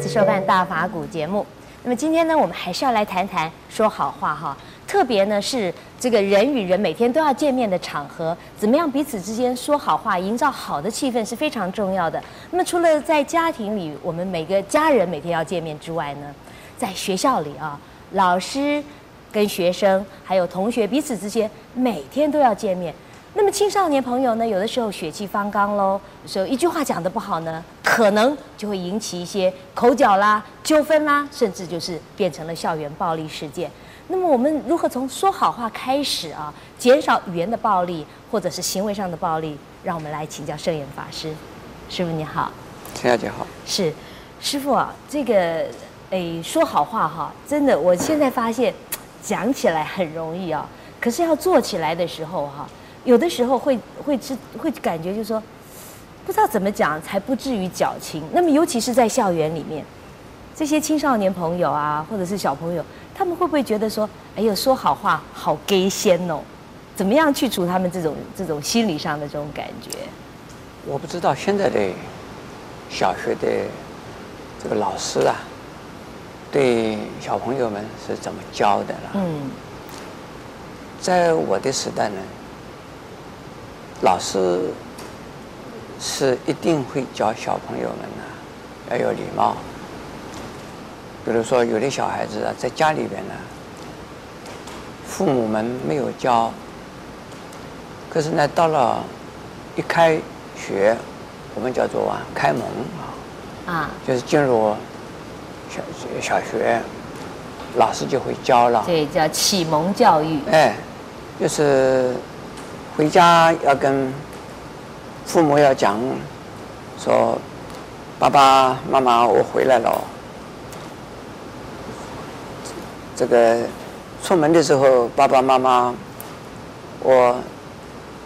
次收看《大法古》节目。那么今天呢，我们还是要来谈谈说好话哈。特别呢是这个人与人每天都要见面的场合，怎么样彼此之间说好话，营造好的气氛是非常重要的。那么除了在家庭里，我们每个家人每天要见面之外呢，在学校里啊，老师跟学生还有同学彼此之间每天都要见面。那么青少年朋友呢，有的时候血气方刚喽，有时候一句话讲的不好呢，可能就会引起一些口角啦、纠纷啦，甚至就是变成了校园暴力事件。那么我们如何从说好话开始啊，减少语言的暴力或者是行为上的暴力？让我们来请教圣严法师。师傅你好，陈小姐好。是，师傅啊，这个诶说好话哈，真的，我现在发现讲起来很容易啊，可是要做起来的时候哈。有的时候会会知会感觉就是说，不知道怎么讲才不至于矫情。那么尤其是在校园里面，这些青少年朋友啊，或者是小朋友，他们会不会觉得说，哎呦，说好话好给先哦？怎么样去除他们这种这种心理上的这种感觉？我不知道现在的小学的这个老师啊，对小朋友们是怎么教的了？嗯，在我的时代呢。老师是一定会教小朋友们呢，要有礼貌。比如说，有的小孩子啊，在家里边呢，父母们没有教，可是呢，到了一开学，我们叫做啊开门啊，啊，就是进入小小学，老师就会教了。对，叫启蒙教育。哎，就是。回家要跟父母要讲，说爸爸妈妈我回来了。这个出门的时候，爸爸妈妈我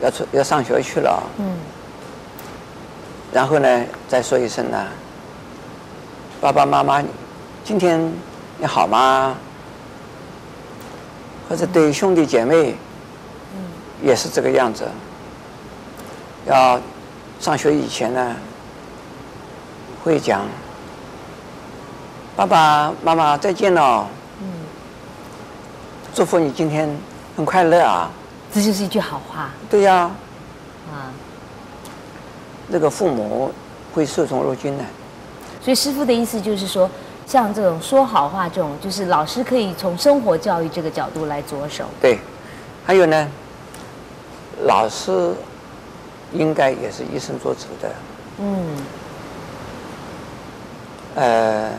要出要上学去了。嗯。然后呢，再说一声呢，爸爸妈妈今天你好吗？或者对兄弟姐妹。也是这个样子。要上学以前呢，会讲“爸爸妈妈再见了”，嗯，祝福你今天很快乐啊。这就是一句好话。对呀。啊。那个父母会受宠若惊的。所以师傅的意思就是说，像这种说好话这种，就是老师可以从生活教育这个角度来着手。对。还有呢。老师应该也是以身作则的。嗯。呃，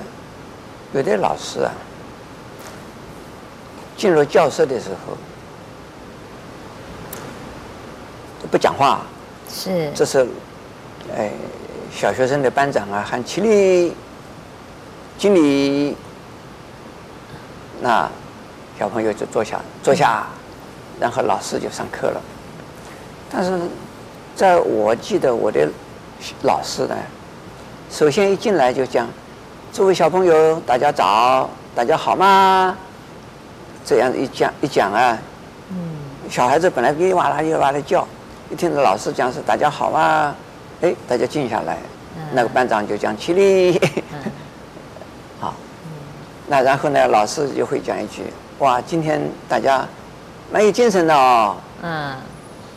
有的老师啊，进入教室的时候不讲话。是。这是，哎，小学生的班长啊，喊起立，敬礼。那小朋友就坐下，坐下，然后老师就上课了。但是，在我记得我的老师呢，首先一进来就讲：“诸位小朋友，大家早，大家好吗？”这样一讲一讲啊，嗯，小孩子本来咿哇啦咿哇啦叫，一听到老师讲是“大家好啊”，哎，大家静下来，那个班长就讲起立，好，那然后呢，老师就会讲一句：“哇，今天大家蛮有精神的哦。”嗯。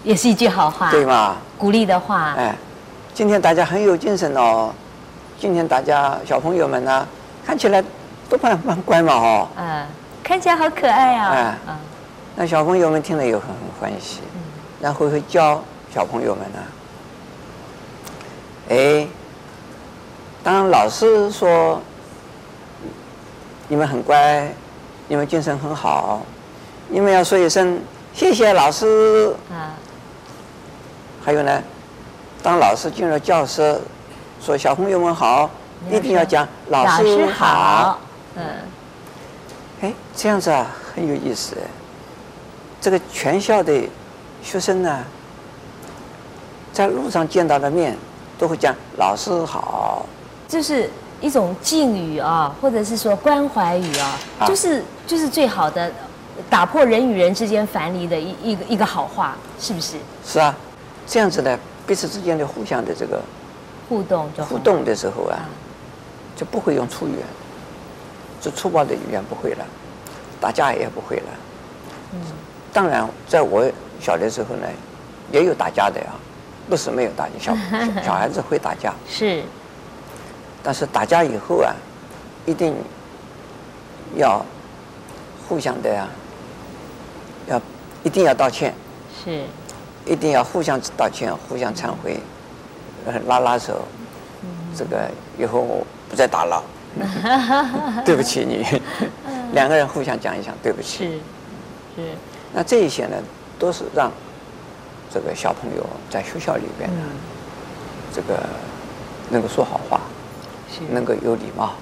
也是一句好话，对吗？鼓励的话。哎，今天大家很有精神哦。今天大家小朋友们呢，看起来都蛮蛮乖嘛哦。嗯，看起来好可爱啊。哎，嗯，那小朋友们听了以后很欢喜，然后会教小朋友们呢。哎，当老师说你们很乖，你们精神很好，你们要说一声谢谢老师。啊。还有呢，当老师进入教室，说小朋友们好，一定要讲老师好。嗯，哎，这样子啊，很有意思。这个全校的学生呢，在路上见到的面，都会讲老师好。就是一种敬语啊，或者是说关怀语啊，啊就是就是最好的打破人与人之间樊篱的一一个一个好话，是不是？是啊。这样子呢，彼此之间的互相的这个互动就互动的时候啊，就不会用粗语言，就粗暴的语言不会了，打架也不会了。嗯，当然，在我小的时候呢，也有打架的呀，不是没有打架，小小孩子会打架。是。但是打架以后啊，一定要互相的呀，要一定要道歉。是。一定要互相道歉，互相忏悔。拉拉手，这个以后我不再打了，对不起你，两个人互相讲一讲对不起。是，是。那这一些呢，都是让这个小朋友在学校里边呢，这个能够说好话，是能够有礼貌。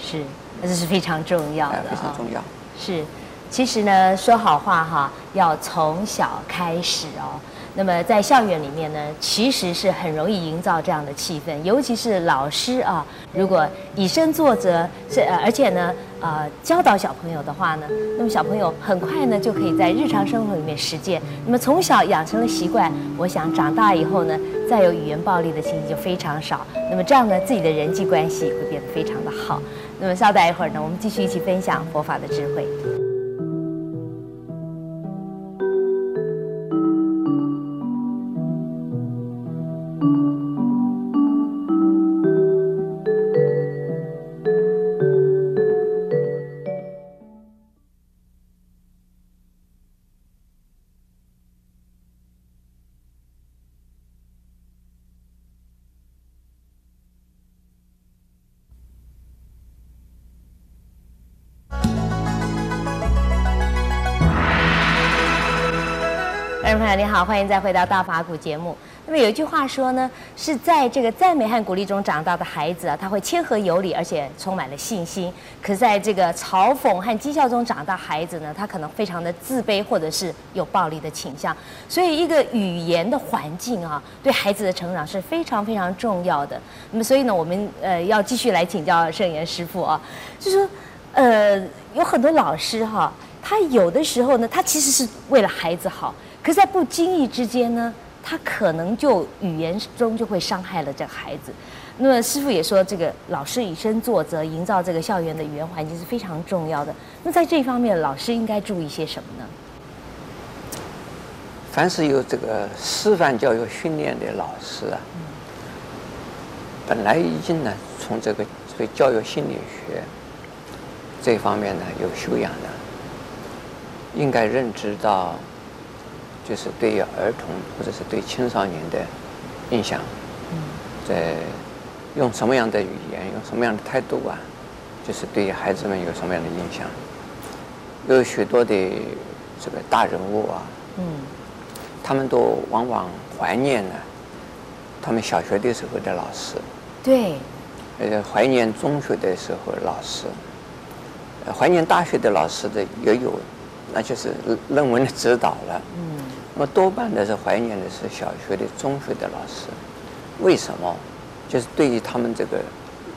是，这是非常重要的，非常重要。是，其实呢，说好话哈，要从小开始哦。那么在校园里面呢，其实是很容易营造这样的气氛，尤其是老师啊，如果以身作则，是而且呢，呃，教导小朋友的话呢，那么小朋友很快呢就可以在日常生活里面实践。那么从小养成了习惯，我想长大以后呢，再有语言暴力的情形就非常少。那么这样呢，自己的人际关系会变得非常的好。那么稍待一会儿呢，我们继续一起分享佛法的智慧。观众朋友，你好，欢迎再回到大法古节目。那么有一句话说呢，是在这个赞美和鼓励中长大的孩子啊，他会谦和有礼，而且充满了信心。可是在这个嘲讽和讥笑中长大孩子呢，他可能非常的自卑，或者是有暴力的倾向。所以一个语言的环境啊，对孩子的成长是非常非常重要的。那么所以呢，我们呃要继续来请教圣严师傅啊，就是说呃有很多老师哈、他有的时候呢，他其实是为了孩子好。可是，在不经意之间呢，他可能就语言中就会伤害了这个孩子。那么师傅也说，这个老师以身作则，营造这个校园的语言环境是非常重要的。那在这方面，老师应该注意些什么呢？凡是有这个师范教育训练的老师啊，本来已经呢，从这个这个教育心理学这方面呢有修养的，应该认知到。就是对于儿童或者是对青少年的印象，在用什么样的语言，用什么样的态度啊，就是对于孩子们有什么样的印象？有许多的这个大人物啊，嗯，他们都往往怀念呢，他们小学的时候的老师，对，呃，怀念中学的时候的老师，怀念大学的老师的也有，那就是论文的指导了，嗯。那么多半的是怀念的是小学的、中学的老师，为什么？就是对于他们这个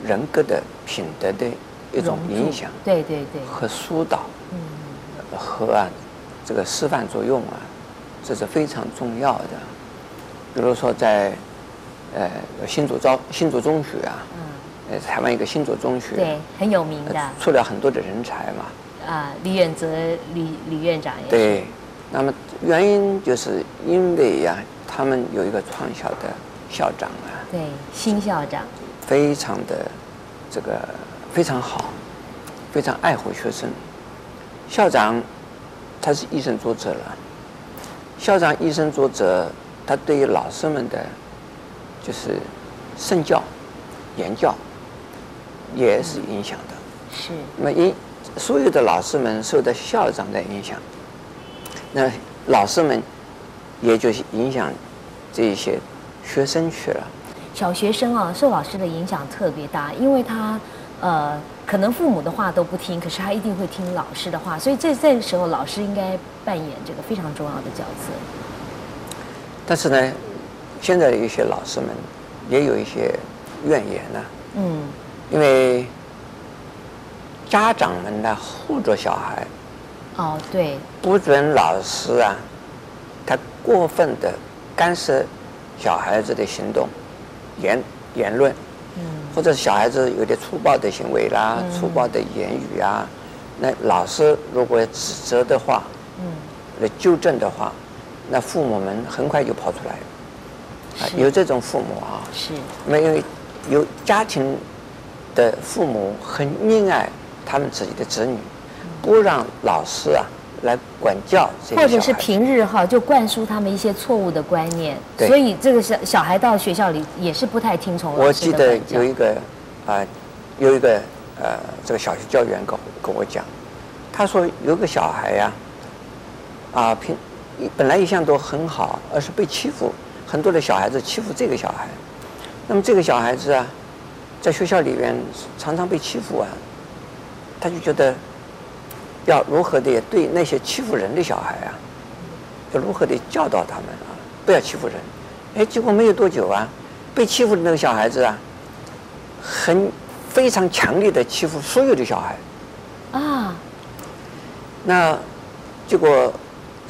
人格的品德的一种影响，对对对，和疏导，嗯，和啊这个示范作用啊，这是非常重要的。比如说在呃新竹招新竹中学啊，嗯，呃台湾一个新竹中学，对，很有名的，出了很多的人才嘛。啊，李远哲李李院长也是。对。那么原因就是因为呀，他们有一个创校的校长啊，对，新校长，非常的这个非常好，非常爱护学生。校长他是以身作则了，校长以身作则，他对于老师们的，就是身教、言教，也是影响的。是。那么因所有的老师们受到校长的影响。那老师们，也就影响这一些学生去了。小学生啊，受老师的影响特别大，因为他呃，可能父母的话都不听，可是他一定会听老师的话，所以这这个时候老师应该扮演这个非常重要的角色。但是呢，现在的一些老师们也有一些怨言呢。嗯。因为家长们呢护着小孩。哦，对，不准老师啊，他过分的干涉小孩子的行动，言言论，嗯，或者小孩子有点粗暴的行为啦，嗯、粗暴的言语啊，那老师如果指责的话，嗯，来纠正的话，那父母们很快就跑出来了。啊，有这种父母啊，是，没有有家庭的父母很溺爱他们自己的子女，不让老师啊。来管教，或者是平日哈就灌输他们一些错误的观念，所以这个小小孩到学校里也是不太听从。我记得有一个啊，有一个呃，这个小学教员跟跟我讲，他说有个小孩呀，啊平本来一向都很好，而是被欺负，很多的小孩子欺负这个小孩，那么这个小孩子啊，在学校里边常常被欺负啊，他就觉得。要如何的对那些欺负人的小孩啊，要如何的教导他们啊，不要欺负人。哎，结果没有多久啊，被欺负的那个小孩子啊，很非常强烈的欺负所有的小孩。啊。那结果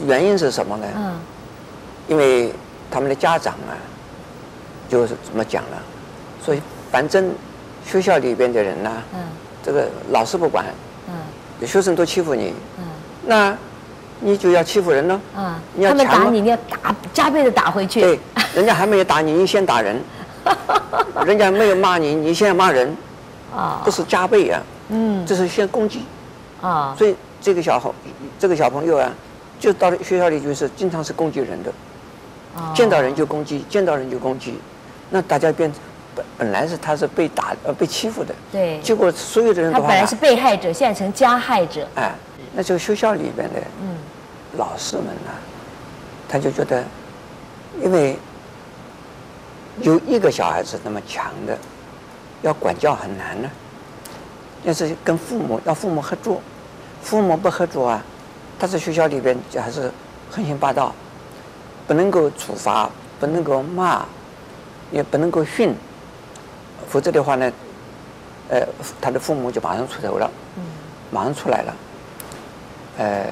原因是什么呢？嗯。因为他们的家长啊，就是怎么讲呢？所以反正学校里边的人呢，嗯，这个老师不管。学生都欺负你，嗯，那，你就要欺负人喽，嗯，你要他们打你，你要打加倍的打回去。对，人家还没有打你，你先打人；人家没有骂你，你先骂人，啊，不是加倍啊，嗯，这是先攻击，啊，所以这个小孩，这个小朋友啊，就到了学校里就是经常是攻击人的，啊，见到人就攻击，见到人就攻击，那大家变。本本来是他是被打呃被欺负的，对，结果所有的人都他本来是被害者，现在成加害者。哎，那就学校里边的嗯老师们呢，他就觉得，因为有一个小孩子那么强的，要管教很难呢。要是跟父母要父母合作，父母不合作啊，他在学校里边还是横行霸道，不能够处罚，不能够骂，也不能够训。否则的话呢，呃，他的父母就马上出头了，嗯，马上出来了，呃，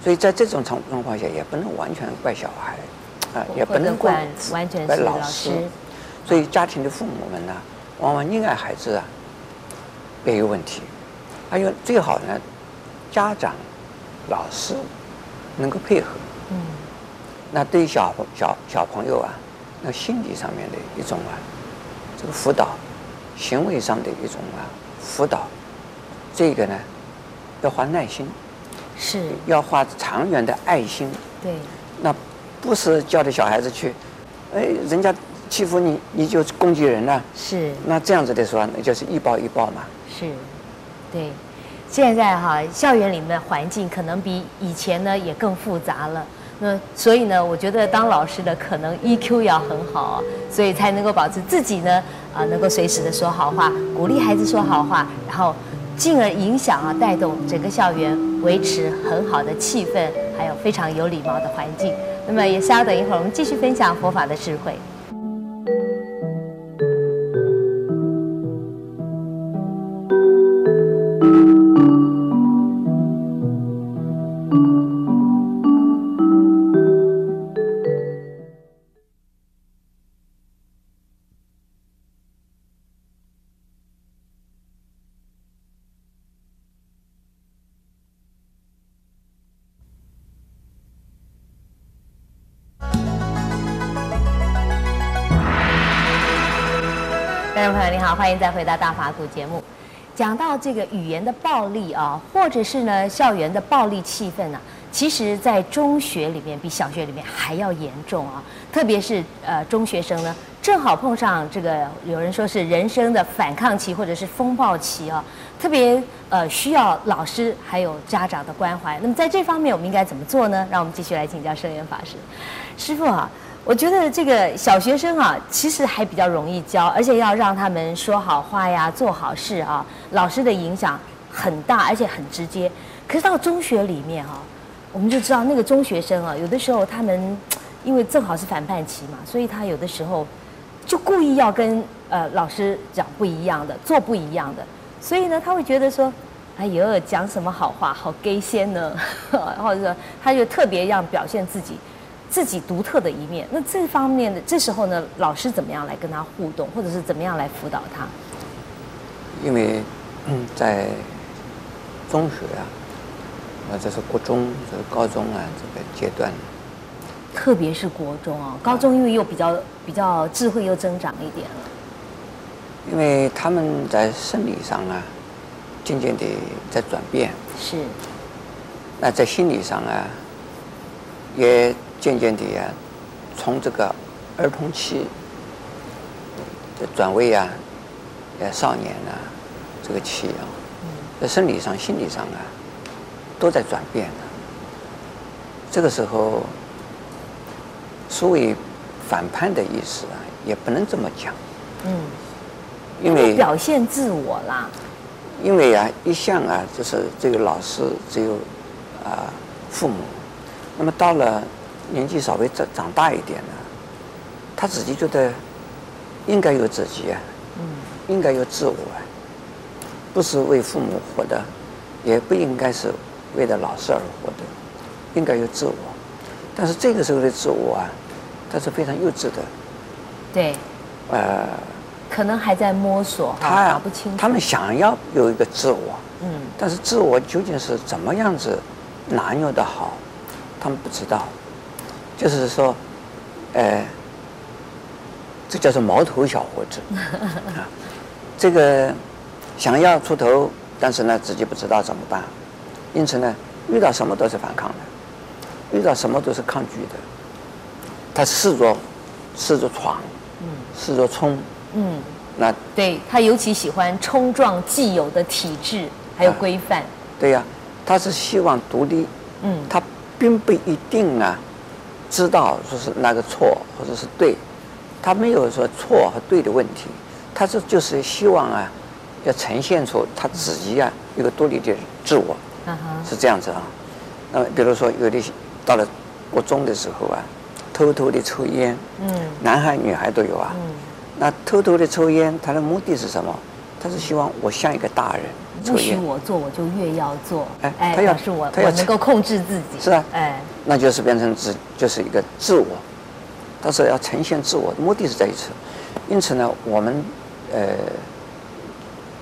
所以在这种状状况下，也不能完全怪小孩，啊、呃，也不能怪完全怪老师，所以家庭的父母们呢，往往溺爱孩子啊，也有问题，还有最好呢，家长、老师能够配合，嗯，那对于小小小朋友啊，那心理上面的一种啊，这个辅导。行为上的一种啊辅导，这个呢要花耐心，是要花长远的爱心。对，那不是叫着小孩子去，哎，人家欺负你，你就攻击人了。是。那这样子的时候，那就是一报一报嘛。是，对。现在哈，校园里面的环境可能比以前呢也更复杂了。那所以呢，我觉得当老师的可能 EQ 要很好，所以才能够保持自己呢啊，能够随时的说好话，鼓励孩子说好话，然后进而影响啊，带动整个校园维持很好的气氛，还有非常有礼貌的环境。那么也稍等一会儿，我们继续分享佛法的智慧。欢迎再回到大法古节目。讲到这个语言的暴力啊，或者是呢校园的暴力气氛呢、其实，在中学里面比小学里面还要严重啊。特别是呃中学生呢，正好碰上这个有人说是人生的反抗期或者是风暴期啊，特别呃需要老师还有家长的关怀。那么在这方面，我们应该怎么做呢？让我们继续来请教圣严法师，师傅啊。我觉得这个小学生啊，其实还比较容易教，而且要让他们说好话呀、做好事啊，老师的影响很大，而且很直接。可是到中学里面啊，我们就知道那个中学生啊，有的时候他们 因为正好是反叛期嘛，所以他有的时候就故意要跟呃老师讲不一样的，做不一样的，所以呢，他会觉得说，哎呦，讲什么好话，好假仙呢，或者说他就特别让表现自己。自己独特的一面。那这方面的这时候呢，老师怎么样来跟他互动，或者是怎么样来辅导他？因为嗯，在中学啊，或者是国中、这是高中啊这个阶段，特别是国中啊，高中因为又比较比较智慧又增长一点了，因为他们在生理上啊，渐渐的在转变，是，那在心理上啊，也渐渐的啊，从这个儿童期的转为啊，呃少年啊这个期啊，在生理上、心理上啊，都在转变的。这个时候。所谓反叛的意思啊，也不能这么讲。嗯，因为表现自我啦。因为啊，一向啊，就是只有老师只有啊父母，那么到了年纪稍微长长大一点呢，他自己觉得应该有自己啊，嗯，应该有自我啊，不是为父母活的，也不应该是为了老师而活的，应该有自我。但是这个时候的自我啊。他是非常幼稚的，对，呃，可能还在摸索，他搞不清楚。他们想要有一个自我，嗯，但是自我究竟是怎么样子拿捏的好，他们不知道。就是说，呃，这叫做毛头小伙子。啊，这个想要出头，但是呢自己不知道怎么办，因此呢遇到什么都是反抗的，遇到什么都是抗拒的。他试着，试着闯，嗯，试着冲，嗯，那对他尤其喜欢冲撞既有的体制还有规范，对呀，他是希望独立，嗯，他并不一定啊，知道说是那个错或者是对，他没有说错和对的问题，他这就是希望啊，要呈现出他自己啊一个独立的自我，嗯，是这样子啊，那么比如说有的到了国中的时候啊。偷偷的抽烟，嗯，男孩女孩都有啊。嗯，那偷偷的抽烟，他的目的是什么？他是希望我像一个大人，不许我做，我就越要做。哎，他要是我，他要能够控制自己。是啊，哎，那就是变成自，就是一个自我。但是要呈现自我的目的是在于此。因此呢，我们呃，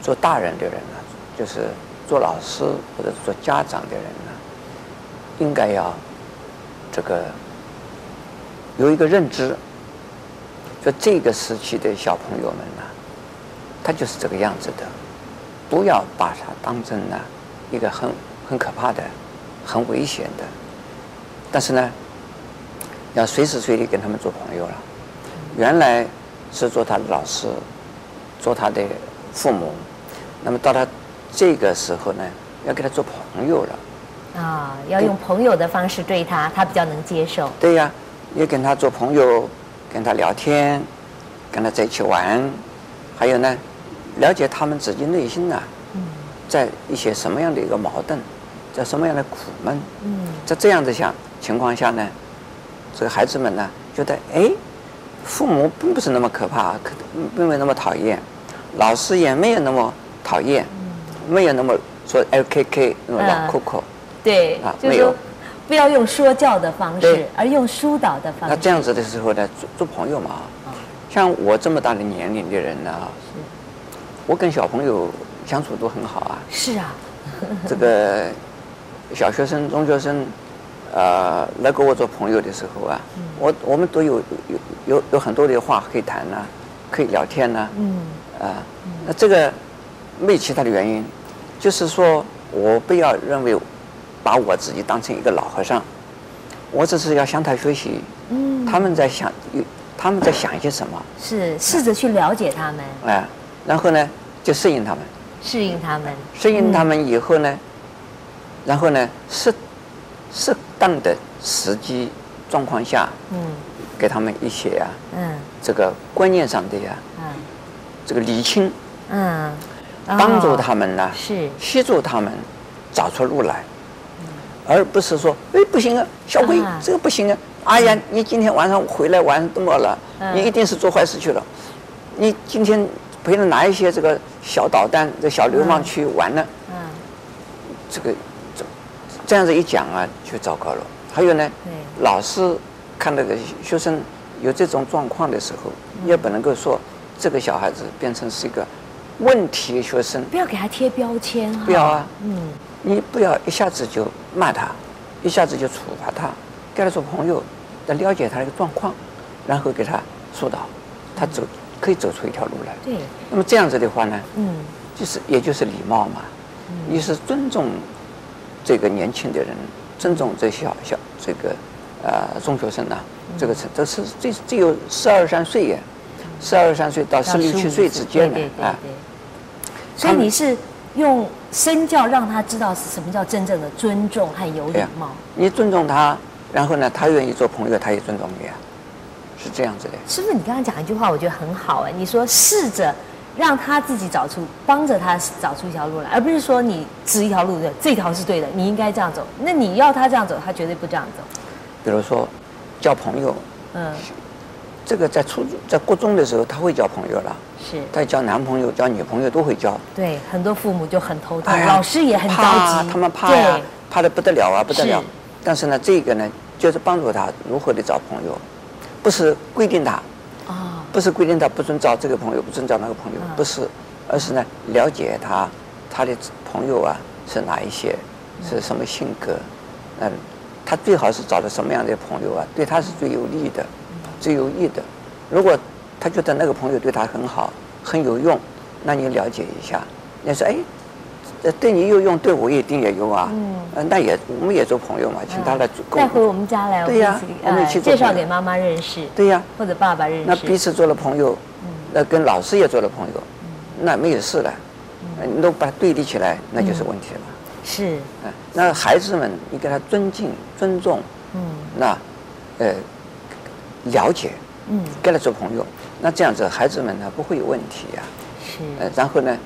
做大人的人呢，就是做老师或者做家长的人呢，应该要这个。有一个认知，就这个时期的小朋友们呢，他就是这个样子的，不要把他当成呢一个很很可怕的、很危险的，但是呢，要随时随地跟他们做朋友了。原来是做他的老师，做他的父母，那么到他这个时候呢，要跟他做朋友了。啊，要用朋友的方式对他，他比较能接受。对呀。也跟他做朋友，跟他聊天，跟他在一起玩，还有呢，了解他们自己内心啊，在一些什么样的一个矛盾，在什么样的苦闷，在这样的想情况下呢，这个孩子们呢觉得哎，父母并不是那么可怕，可并没有那么讨厌，老师也没有那么讨厌，没有那么说 LKK 那么老扣扣，对啊，没有。不要用说教的方式，而用疏导的方式。那这样子的时候呢，做做朋友嘛，像我这么大的年龄的人呢，我跟小朋友相处都很好啊。是啊。这个小学生、中学生，呃，来跟我做朋友的时候啊，我我们都有有有有很多的话可以谈呐，可以聊天呐。嗯。啊，那这个没其他的原因，就是说我不要认为。把我自己当成一个老和尚，我只是要向他学习。嗯，他们在想，他们在想一些什么？是试着去了解他们。哎，然后呢，就适应他们。适应他们。适应他们以后呢，然后呢，适适当的时机状况下，嗯，给他们一些啊，嗯，这个观念上的呀，嗯，这个理清，嗯，帮助他们呢，是协助他们找出路来。而不是说，哎，不行啊，小辉，这个不行啊！哎呀，你今天晚上回来玩多么了，你一定是做坏事去了。你今天陪着哪一些这个小捣蛋、这小流氓去玩呢？嗯，这个这这样子一讲啊，就糟糕了。还有呢，老师看那个学生有这种状况的时候，也不能够说这个小孩子变成是一个问题学生。不要给他贴标签。不要啊，嗯，你不要一下子就骂他，一下子就处罚他，跟他做朋友，要了解他的一个状况，然后给他疏导，他走可以走出一条路来。对。那么这样子的话呢，嗯，就是也就是礼貌嘛，你是尊重这个年轻的人，尊重这小小这个。呃，中学生呢、啊，这个是这是最只有十二三岁耶，十二三岁到十六七岁之间的啊。所以你是用身教让他知道是什么叫真正的尊重和有礼貌。你尊重他，然后呢，他愿意做朋友，他也尊重你啊，是这样子的。师傅，你刚刚讲一句话，我觉得很好哎，你说试着让他自己找出，帮着他找出一条路来，而不是说你指一条路的，这条是对的，你应该这样走。那你要他这样走，他绝对不这样走。比如说，交朋友，嗯，这个在初中、在国中的时候，他会交朋友了，是，他交男朋友、交女朋友都会交。对，很多父母就很头疼，老师也很着急，他们怕呀，怕的不得了啊，不得了。但是呢，这个呢，就是帮助他如何的找朋友，不是规定他，啊，不是规定他不准找这个朋友，不准找那个朋友，不是，而是呢，了解他，他的朋友啊是哪一些，是什么性格，嗯。他最好是找的什么样的朋友啊？对他是最有利的，最有益的。如果他觉得那个朋友对他很好，很有用，那你了解一下。你说，哎，对你有用，对我一定也有啊。嗯。那也我们也做朋友嘛，请他来带回我们家来。对呀，我们一起介绍给妈妈认识。对呀。或者爸爸认识。那彼此做了朋友，那跟老师也做了朋友，那没有事了。你都把它对立起来，那就是问题了。是，那孩子们，你给他尊敬、尊重，嗯，那，呃，了解，嗯，跟他做朋友，那这样子孩子们呢不会有问题呀、啊。是，呃，然后呢，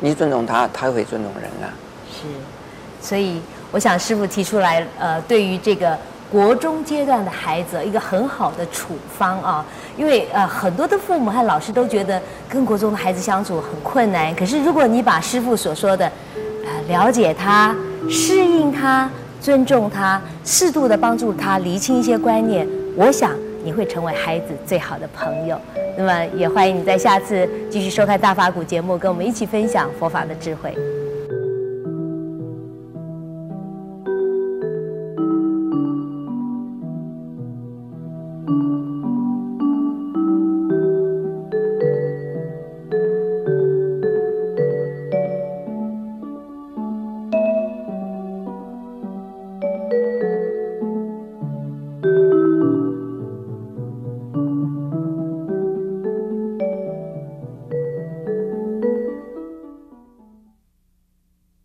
你尊重他，他会尊重人啊。是，所以我想师傅提出来，呃，对于这个国中阶段的孩子一个很好的处方啊，因为呃很多的父母和老师都觉得跟国中的孩子相处很困难，可是如果你把师傅所说的。呃了解他，适应他，尊重他，适度的帮助他厘清一些观念，我想你会成为孩子最好的朋友。那么也欢迎你在下次继续收看大法古节目，跟我们一起分享佛法的智慧。